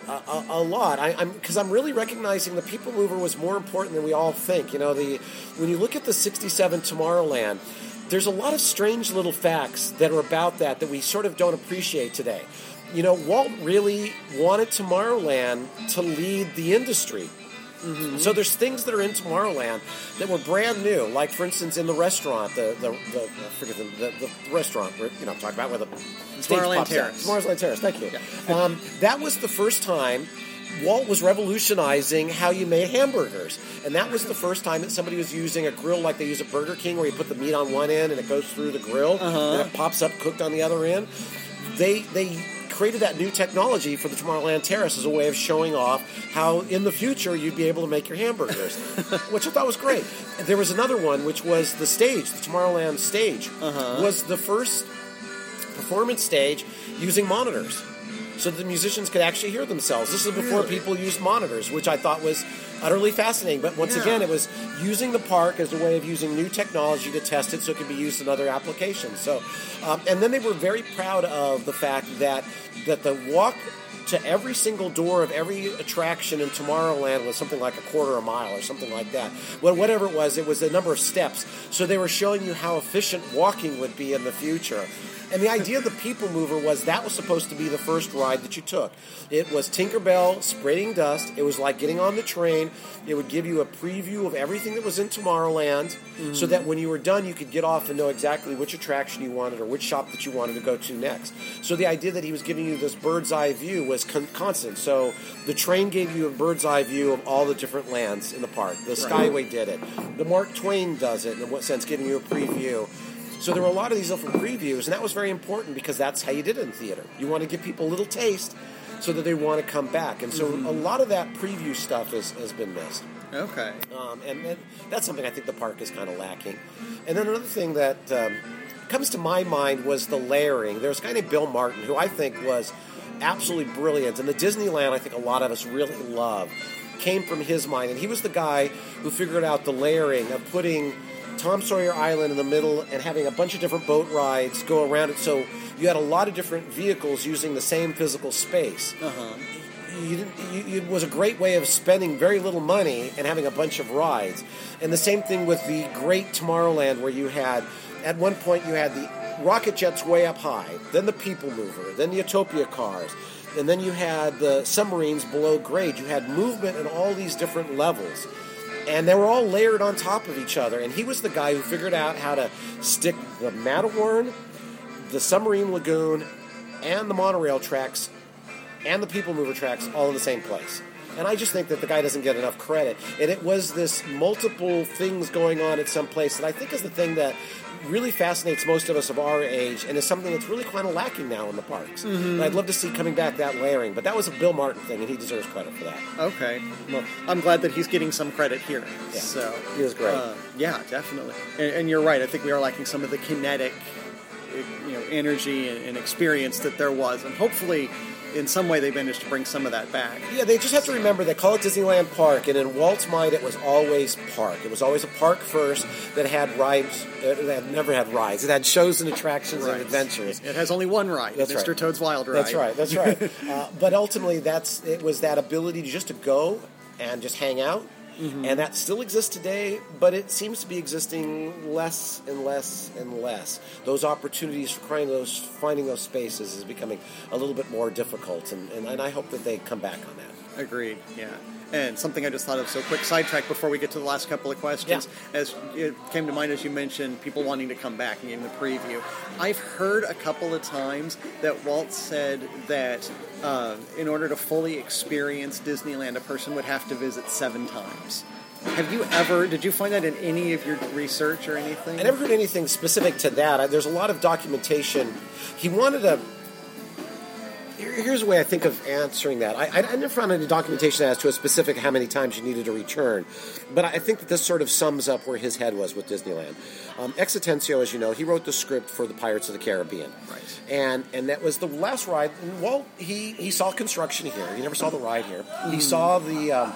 a, a, lot. I, I'm because I'm really recognizing the people mover was more important than we all think. You know, the when you look at the '67 Tomorrowland, there's a lot of strange little facts that are about that that we sort of don't appreciate today. You know, Walt really wanted Tomorrowland to lead the industry. So there's things that are in Tomorrowland that were brand new, like for instance in the restaurant, the the, the I forget the, the, restaurant where, you know I'm talking about where the Tomorrowland out. Terrace. Tomorrowland Terrace. Thank you. Um, that was the first time Walt was revolutionizing how you made hamburgers, and that was the first time that somebody was using a grill like they use at Burger King, where you put the meat on one end and it goes through the grill and it pops up cooked on the other end. They they created that new technology for the Tomorrowland Terrace as a way of showing off how in the future you'd be able to make your hamburgers, which I thought was great. There was another one which was the stage, the Tomorrowland stage, uh-huh. was the first performance stage using monitors so that the musicians could actually hear themselves. This is before people used monitors, which I thought was utterly fascinating. But once Yeah. again, it was using the park as a way of using new technology to test it so it could be used in other applications. So, um, and then they were very proud of the fact that that the walk to every single door of every attraction in Tomorrowland was something like a quarter of a mile or something like that. Well, whatever it was, it was a number of steps. So they were showing you how efficient walking would be in the future. And the idea of the People Mover was that was supposed to be the first ride that you took. It was Tinkerbell spreading dust. It was like getting on the train. It would give you a preview of everything that was in Tomorrowland so that when you were done, you could get off and know exactly which attraction you wanted or which shop that you wanted to go to next. So the idea that he was giving you this bird's eye view was con- constant. So the train gave you a bird's eye view of all the different lands in the park. The Skyway did it. The Mark Twain does it in what sense, giving you a preview. So there were a lot of these different previews, and that was very important because that's how you did it in theater. You want to give people a little taste so that they want to come back. And so a lot of that preview stuff has, has been missed. Okay. Um, and, and that's something I think the park is kind of lacking. And then another thing that um, comes to my mind was the layering. There's a guy named Bill Martin who I think was absolutely brilliant. And the Disneyland, I think a lot of us really love, came from his mind. And he was the guy who figured out the layering of putting Tom Sawyer Island in the middle and having a bunch of different boat rides go around it. So you had a lot of different vehicles using the same physical space uh-huh. you didn't, you, it was a great way of spending very little money and having a bunch of rides. And the same thing with the Great Tomorrowland, where you had, at one point, you had the rocket jets way up high, then the People Mover, then the Autopia cars, and then you had the submarines below grade. You had movement at all these different levels. And they were all layered on top of each other. And he was the guy who figured out how to stick the Matterhorn, the Submarine Lagoon, and the monorail tracks and the People Mover tracks all in the same place. And I just think that the guy doesn't get enough credit. And it was this multiple things going on at some place that I think is the thing that really fascinates most of us of our age and is something that's really kind of lacking now in the parks. And I'd love to see coming back that layering. But that was a Bill Martin thing, and he deserves credit for that. Okay. Well, I'm glad that he's getting some credit here. Yeah. So He was great. Uh, yeah, definitely. And, and you're right. I think we are lacking some of the kinetic, you know, energy and, and experience that there was, and hopefully, in some way, they managed to bring some of that back. Yeah, they just have to remember they call it Disneyland Park, and in Walt's mind, it was always park. It was always a park first that had rides. Uh, that never had rides. It had shows and attractions Right. and adventures. It has only one ride, That's Mr. right. Toad's Wild Ride. That's right. That's right. uh, but ultimately, that's it was that ability to just to go and just hang out Mm-hmm. and that still exists today, but it seems to be existing less and less and less. Those opportunities for finding those, finding those spaces is becoming a little bit more difficult, and, and, and I hope that they come back on that. Agreed. Yeah. And something I just thought of, so quick sidetrack before we get to the last couple of questions. As it came to mind as you mentioned, people wanting to come back and getting the preview. I've heard a couple of times that Walt said that uh, in order to fully experience Disneyland, a person would have to visit seven times. Have you ever? Did you find that in any of your research or anything? I never heard anything specific to that. There's a lot of documentation. He wanted a. here- Here's a way I think of answering that. I, I never found any documentation as to a specific how many times you needed to return, but I think that this sort of sums up where his head was with Disneyland. Um, X Atencio, as you know, he wrote the script for the Pirates of the Caribbean, Right. And and that was the last ride. Well, he he saw construction here. He never saw the ride here. He saw the. Um,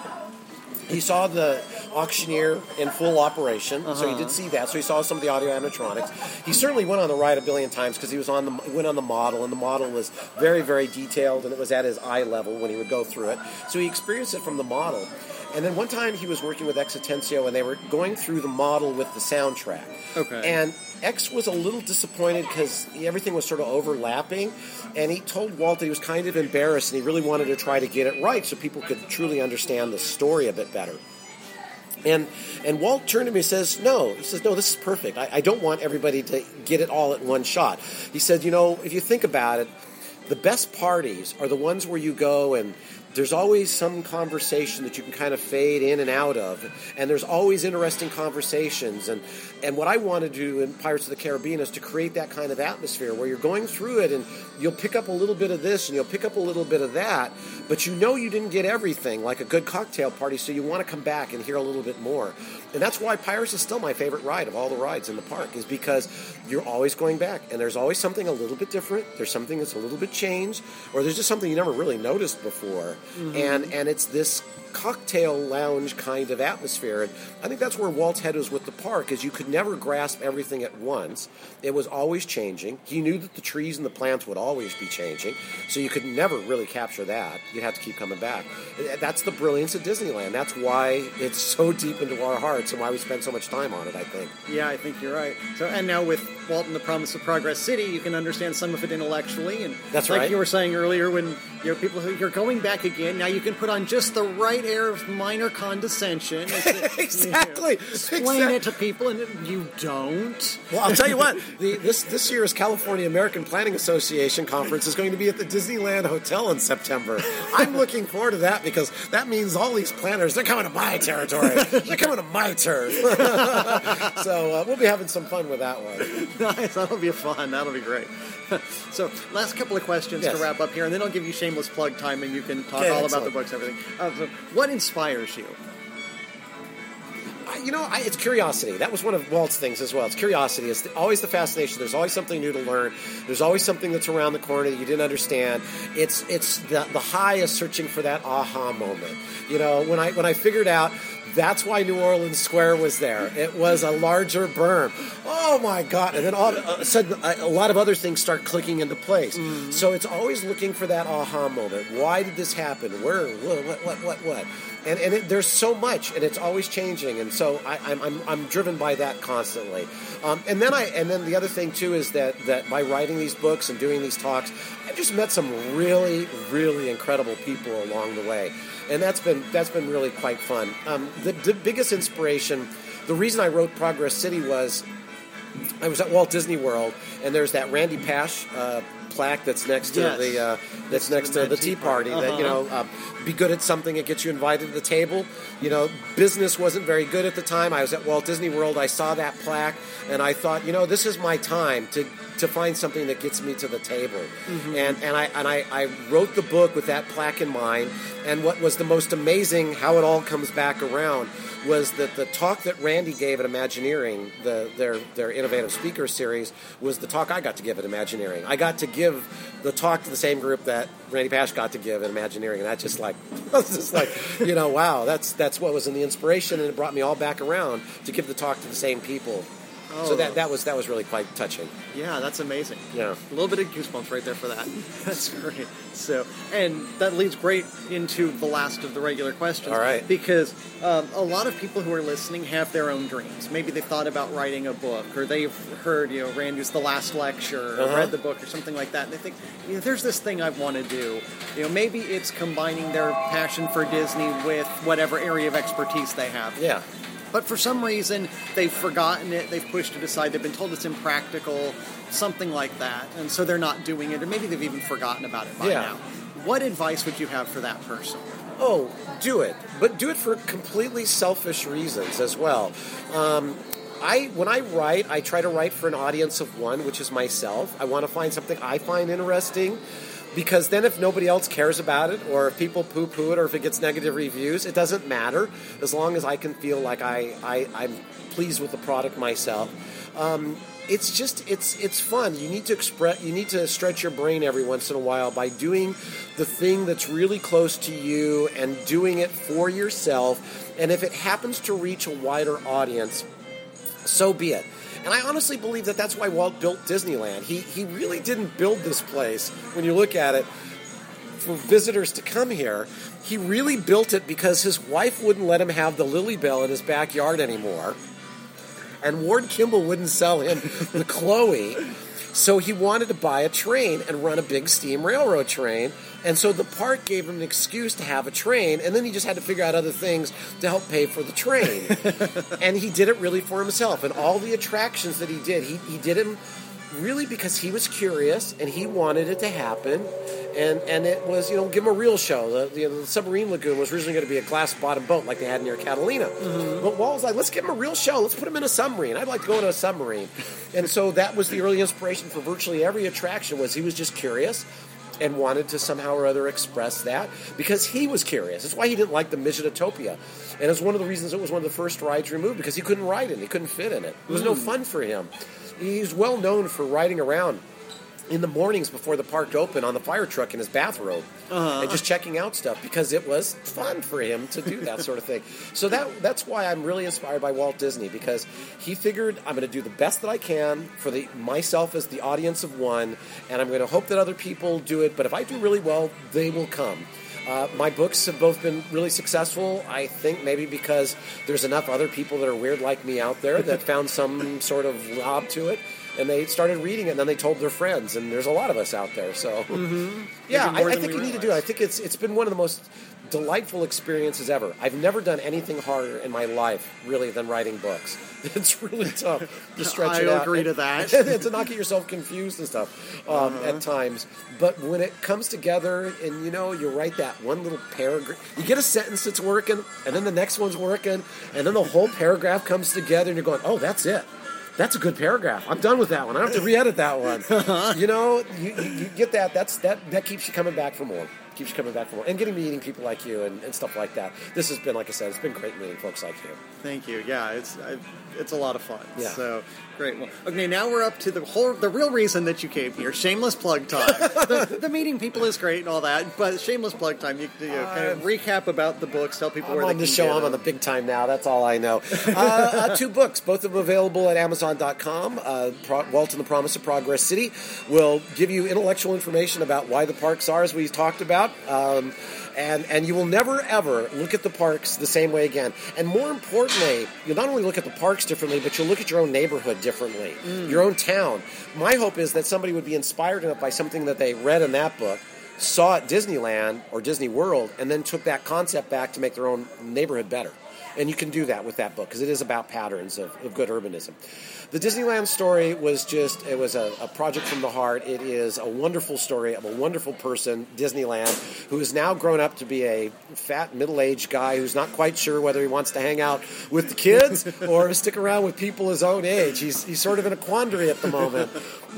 he saw the auctioneer in full operation, so he did uh-huh. see that. So he saw some of the audio animatronics. He certainly went on the ride a billion times because he was on the went on the model, and the model was very very detailed, and it was at his eye level when he would go through it. So he experienced it from the model. And then one time he was working with X Atencio, and they were going through the model with the soundtrack. Okay. And X was a little disappointed because everything was sort of overlapping, and he told Walt that he was kind of embarrassed and he really wanted to try to get it right so people could truly understand the story a bit better. And and Walt turned to me and says, "No." He says, "No, this is perfect. I, I don't want everybody to get it all at one shot." He said, "You know, if you think about it, the best parties are the ones where you go and there's always some conversation that you can kind of fade in and out of, and there's always interesting conversations. And and what I want to do in Pirates of the Caribbean is to create that kind of atmosphere where you're going through it and you'll pick up a little bit of this and you'll pick up a little bit of that, but you know you didn't get everything, like a good cocktail party, so you want to come back and hear a little bit more. And that's why Pirates is still my favorite ride of all the rides in the park, is because you're always going back and there's always something a little bit different. There's something that's a little bit changed, or there's just something you never really noticed before. Mm-hmm. And and it's this cocktail lounge kind of atmosphere. And I think that's where Walt's head was with the park, is you could never grasp everything at once. It was always changing. He knew that the trees and the plants would always be changing, so you could never really capture that. You'd have to keep coming back. That's the brilliance of Disneyland. That's why it's so deep into our hearts and why we spend so much time on it, I think. Yeah, I think you're right. So, and now with Walt and the Promise of Progress City, you can understand some of it intellectually, and That's like right. you were saying earlier, when you know people who you're going back again, now you can put on just the right air of minor condescension. Exactly. Explain Exact- it to people, and you don't. Well, I'll tell you what. The, this this year's California American Planning Association conference is going to be at the Disneyland Hotel in September. I'm looking forward to that because that means all these planners they're coming to my territory. They're coming to my turf. so uh, we'll be having some fun with that one. nice. That'll be fun. That'll be great. so, last couple of questions Yes. to wrap up here, and then I'll give you shameless plug time, and you can talk Okay, all about the books, everything. Uh, so what inspires you? You know, I, it's curiosity. That was one of Walt's things as well. It's curiosity. It's always the fascination. There's always something new to learn. There's always something that's around the corner that you didn't understand. It's it's the, the high of searching for that aha moment. You know, when I when I figured out that's why New Orleans Square was there. It was a larger berm. Oh my God! And then all of a sudden, a lot of other things start clicking into place. Mm. So it's always looking for that aha moment. Why did this happen? Where? What? What? What? What? and and it, there's so much, and it's always changing, and so I, I'm, I'm I'm driven by that constantly. Um, and then I and then the other thing too is that that by writing these books and doing these talks, I've just met some really really incredible people along the way, and that's been that's been really quite fun. Um, the, the biggest inspiration, the reason I wrote Progress City was I was at Walt Disney World, and there's that Randy Pausch uh, plaque that's next to Yes. the uh, that's next to the Tea Party. That you know, Uh-huh. um, be good at something, it gets you invited to the table. You know, business wasn't very good at the time. I was at Walt Disney World. I saw that plaque, and I thought, you know, this is my time to to find something that gets me to the table. And and I and I, I wrote the book with that plaque in mind. And what was the most amazing, how it all comes back around, was that the talk that Randy gave at Imagineering, the, their their innovative speaker series, was the talk I got to give at Imagineering. I got to give the talk to the same group that Randy Pausch got to give in Imagineering, and that just like I just like, you know, wow, that's that's what was in the inspiration, and it brought me all back around to give the talk to the same people. So Oh. that that was that was really quite touching. Yeah, that's amazing. Yeah. A little bit of goosebumps right there for that. That's great. So, and that leads great into the last of the regular questions. All right. Because um, a lot of people who are listening have their own dreams. Maybe they've thought about writing a book, or they've heard, you know, Randy's the last lecture, or Uh-huh. read the book, or something like that. And they think, you know, there's this thing I want to do. You know, maybe it's combining their passion for Disney with whatever area of expertise they have. Yeah. But for some reason, they've forgotten it, they've pushed it aside, they've been told it's impractical, something like that, and so they're not doing it, or maybe they've even forgotten about it by Yeah. now. What advice would you have for that person? Oh, do it, but do it for completely selfish reasons as well. Um, I when I write, I try to write for an audience of one, which is myself. I want to find something I find interesting. Because then, if nobody else cares about it, or if people poo poo it, or if it gets negative reviews, it doesn't matter as long as I can feel like I, I, I'm pleased with the product myself. Um, it's just it's it's fun. You need to express you need to stretch your brain every once in a while by doing the thing that's really close to you and doing it for yourself. And if it happens to reach a wider audience, so be it. And I honestly believe that that's why Walt built Disneyland. He he really didn't build this place when you look at it for visitors to come here. He really built it because his wife wouldn't let him have the Lilly Belle in his backyard anymore. And Ward Kimball wouldn't sell him the Chloe. So he wanted to buy a train and run a big steam railroad train. And so the park gave him an excuse to have a train, and then he just had to figure out other things to help pay for the train. and he did it really for himself. And all the attractions that he did, he, he did them really because he was curious and he wanted it to happen. And and it was, you know, give him a real show. The, the, the submarine lagoon was originally going to be a glass bottom boat like they had near Catalina. Mm-hmm. But Walt was like, let's give him a real show. Let's put him in a submarine. I'd like to go in a submarine. and so that was the early inspiration for virtually every attraction was he was just curious and wanted to somehow or other express that because he was curious. That's why he didn't like the Midgetopia. And it's one of the reasons it was one of the first rides removed because he couldn't ride in it. He couldn't fit in it. It was no hmm. fun for him. He's well known for riding around in the mornings before the park opened on the fire truck in his bathrobe and just checking out stuff because it was fun for him to do that sort of thing. So that that's why I'm really inspired by Walt Disney because he figured I'm going to do the best that I can for the myself as the audience of one, and I'm going to hope that other people do it. But if I do really well, they will come. Uh, my books have both been really successful. I think maybe because there's enough other people that are weird like me out there that found some sort of lob to it, and they started reading it, and then they told their friends. And there's a lot of us out there, so yeah, I, I think you need to do it. I think it's it's been one of the most delightful experiences ever. I've never done anything harder in my life, really, than writing books. It's really tough to stretch I it out. agree to that. and to not get yourself confused and stuff um, Uh-huh. at times. But when it comes together, and you know, you write that one little paragraph, you get a sentence that's working, and then the next one's working, and then the whole paragraph comes together, and you're going, "Oh, that's it." That's a good paragraph. I'm done with that one. I don't have to re-edit that one. you know, you, you, you get that. That's that. That keeps you coming back for more. Keeps you coming back for more, and getting meeting people like you and, and stuff like that. This has been, like I said, it's been great meeting folks like you. Thank you. Yeah, it's I, it's a lot of fun. Yeah. So great. Well, okay, now we're up to the whole the real reason that you came here. Shameless plug time. the, the meeting people is great and all that, but shameless plug time. You, you know, kind of recap about the books. Tell people I'm where on they the can show. I'm on the big time now. That's all I know. Uh, uh, two books, both of them available at Amazon.com. Uh, Pro- Walt and the Promise of Progress City will give you intellectual information about why the parks are, as we talked about. Um, and, and you will never ever look at the parks the same way again. And more importantly, you'll not only look at the parks differently, but you'll look at your own neighborhood differently, mm. your own town. My hope is that somebody would be inspired enough by something that they read in that book saw at Disneyland or Disney World and then took that concept back to make their own neighborhood better. And you can do that with that book because it is about patterns of, of good urbanism. The Disneyland story was just, it was a, a project from the heart. It is a wonderful story of a wonderful person, Disneyland, who is now grown up to be a fat, middle aged guy who's not quite sure whether he wants to hang out with the kids or stick around with people his own age. He's, he's sort of in a quandary at the moment.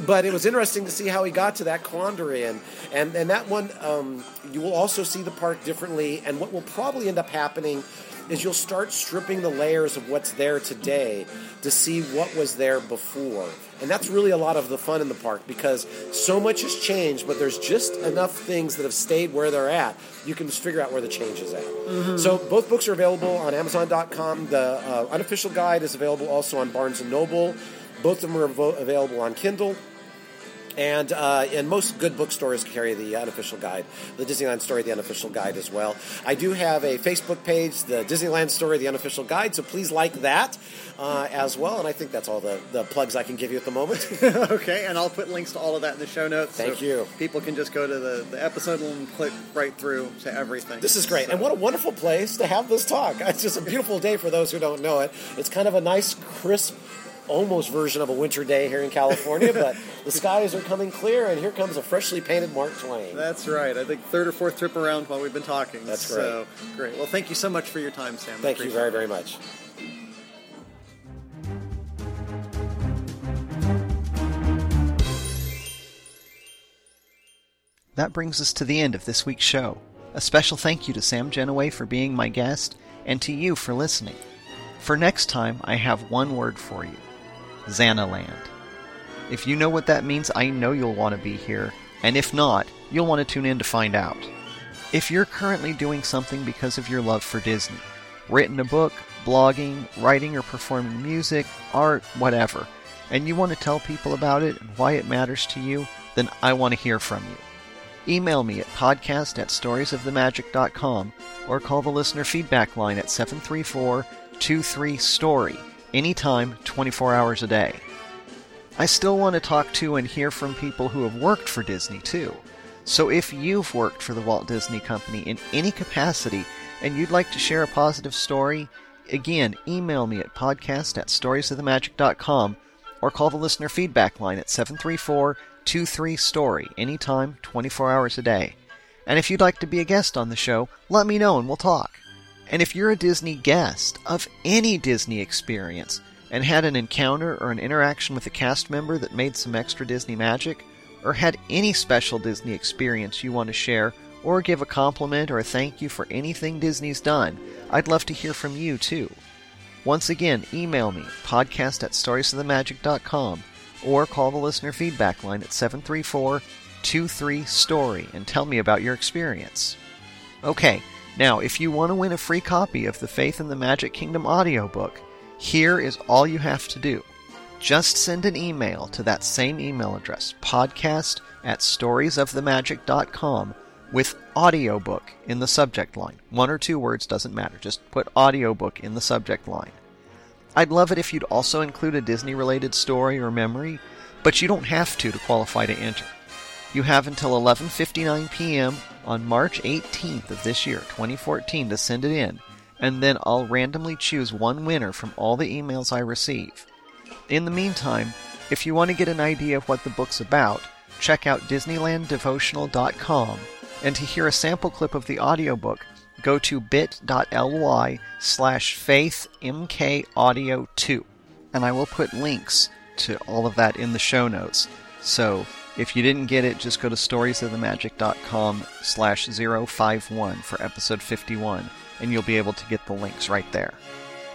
But it was interesting to see how he got to that quandary. And, and, and that one, um, you will also see the park differently. And what will probably end up happening is you'll start stripping the layers of what's there today to see what was there before. And that's really a lot of the fun in the park because so much has changed, but there's just enough things that have stayed where they're at. You can just figure out where the change is at. So both books are available on Amazon.com. The uh, unofficial guide is available also on Barnes and Noble. Both of them are available on Kindle. And uh, and most good bookstores carry the unofficial guide, the Disneyland Story, the unofficial guide as well. I do have a Facebook page, the Disneyland Story, the unofficial guide, so please like that uh, as well. And I think that's all the, the plugs I can give you at the moment. okay, and I'll put links to all of that in the show notes. Thank so you. People can just go to the, the episode and click right through to everything. This is great. So- And what a wonderful place to have this talk. It's just a beautiful day for those who don't know it. It's kind of a nice, crisp, almost version of a winter day here in California, but the skies are coming clear, and here comes a freshly painted Mark Twain. That's right. I think third or fourth trip around while we've been talking. That's So great. Well, thank you so much for your time, Sam. Thank you very, very much. That brings us to the end of this week's show. A special thank you to Sam Gennawey for being my guest, and to you for listening. For next time, I have one word for you Xanaland. If you know what that means, I know you'll want to be here, and if not, you'll want to tune in to find out. If you're currently doing something because of your love for Disney, written a book, blogging, writing or performing music, art, whatever, and you want to tell people about it and why it matters to you, then I want to hear from you. Email me at podcast at storiesofthemagic.com or call the listener feedback line at 734 23 Story, anytime, 24 hours a day. I still want to talk to and hear from people who have worked for Disney too. So if you've worked for the Walt Disney Company in any capacity and you'd like to share a positive story, again, email me at podcast at storiesofthemagic.com or call the listener feedback line at 734 23 Story, anytime, 24 hours a day. And if you'd like to be a guest on the show, let me know and we'll talk. And if you're a Disney guest of any Disney experience and had an encounter or an interaction with a cast member that made some extra Disney magic, or had any special Disney experience you want to share, or give a compliment or a thank you for anything Disney's done, I'd love to hear from you too. Once again, email me, podcast at storiesofthemagic.com, or call the listener feedback line at 734 23 Story and tell me about your experience. Okay, now if you want to win a free copy of the Faith in the Magic Kingdom audiobook, here is all you have to do. Just send an email to that same email address, podcast at storiesofthemagic.com, with audiobook in the subject line. One or two words doesn't matter, just put audiobook in the subject line. I'd love it if you'd also include a Disney related story or memory, but you don't have to to qualify to enter. You have until 11:59 p.m. on March 18th of this year, 2014 to send it in, and then I'll randomly choose one winner from all the emails I receive. In the meantime, if you want to get an idea of what the book's about, check out disneylanddevotional.com and to hear a sample clip of the audiobook, go to bit.ly slash faithmkaudio2 and I will put links to all of that in the show notes. So if you didn't get it, just go to storiesofthemagic.com slash 051 for episode 51 and you'll be able to get the links right there.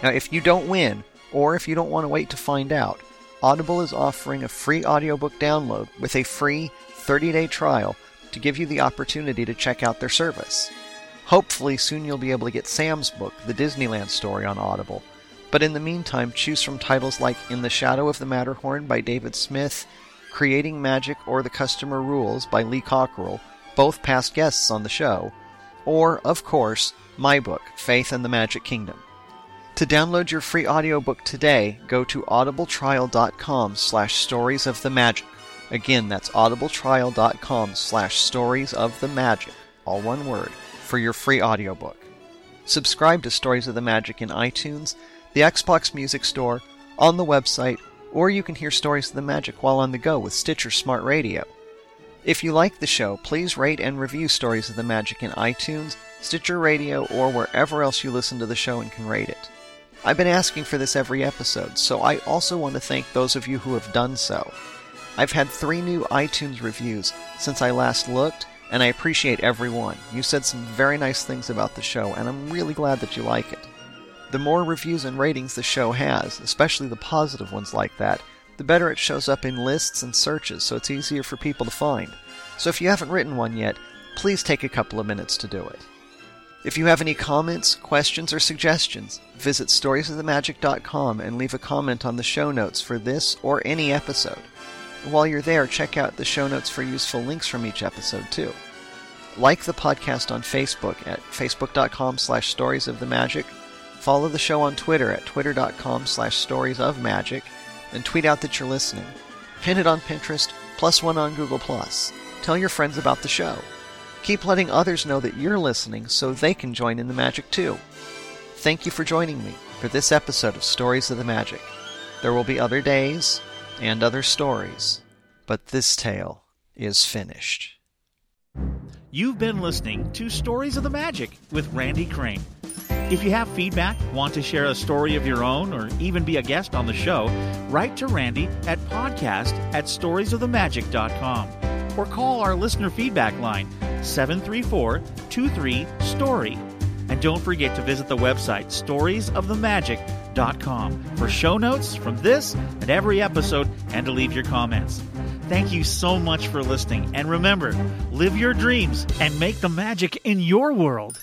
Now, if you don't win, or if you don't want to wait to find out, Audible is offering a free audiobook download with a free 30 day trial to give you the opportunity to check out their service. Hopefully, soon you'll be able to get Sam's book, The Disneyland Story, on Audible. But in the meantime, choose from titles like In the Shadow of the Matterhorn by David Smith, Creating Magic or The Customer Rules by Lee Cockrell, both past guests on the show, or, of course, my book, Faith in the Magic Kingdom. To download your free audiobook today, go to audibletrial.com slash stories of the magic. Again, that's audibletrial.com slash stories of the magic, all one word, for your free audiobook. Subscribe to Stories of the Magic in iTunes, the Xbox Music Store, on the website, or you can hear Stories of the Magic while on the go with Stitcher Smart Radio. If you like the show, please rate and review Stories of the Magic in iTunes, Stitcher Radio, or wherever else you listen to the show and can rate it. I've been asking for this every episode, so I also want to thank those of you who have done so. I've had three new iTunes reviews since I last looked, and I appreciate every one. You said some very nice things about the show, and I'm really glad that you like it. The more reviews and ratings the show has, especially the positive ones like that, the better it shows up in lists and searches, so it's easier for people to find. So if you haven't written one yet, please take a couple of minutes to do it. If you have any comments, questions, or suggestions, visit storiesofthemagic.com and leave a comment on the show notes for this or any episode. While you're there, check out the show notes for useful links from each episode too. Like the podcast on Facebook at facebook.com slash stories of the magic. Follow the show on Twitter at twitter.com slash stories of magic and tweet out that you're listening. Pin it on Pinterest, plus one on Google Plus. Tell your friends about the show. Keep letting others know that you're listening so they can join in the magic too. Thank you for joining me for this episode of Stories of the Magic. There will be other days and other stories, but this tale is finished. You've been listening to Stories of the Magic with Randy Crane. If you have feedback, want to share a story of your own, or even be a guest on the show, write to Randy at podcast at storiesofthemagic.com or call our listener feedback line 734 23 STORY. And don't forget to visit the website storiesofthemagic.com for show notes from this and every episode and to leave your comments. Thank you so much for listening. And remember, live your dreams and make the magic in your world.